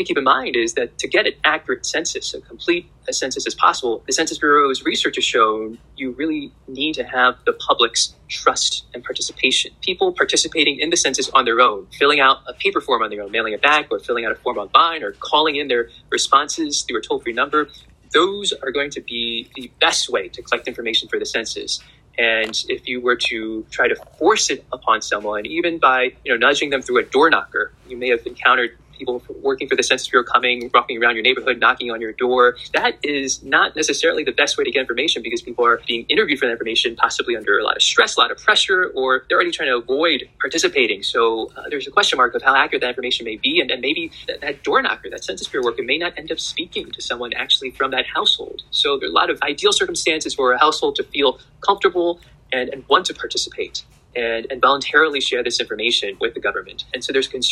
to keep in mind is that to get an accurate census, a complete a census as possible, the Census Bureau's research has shown you really need to have the public's trust and participation. People participating in the census on their own, filling out a paper form on their own, mailing it back, or filling out a form online, or calling in their responses through a toll free number, those are going to be the best way to collect information for the census. And if you were to try to force it upon someone, even by you know nudging them through a door knocker, you may have encountered people working for the Census Bureau coming, walking around your neighborhood, knocking on your door. That is not necessarily the best way to get information because people are being interviewed for that information, possibly under a lot of stress, a lot of pressure, or they're already trying to avoid participating. So uh, there's a question mark of how accurate that information may be. And, maybe that, that door knocker, that Census Bureau worker may not end up speaking to someone actually from that household. So there are a lot of ideal circumstances for a household to feel comfortable and, and want to participate and, and voluntarily share this information with the government. And so there's concern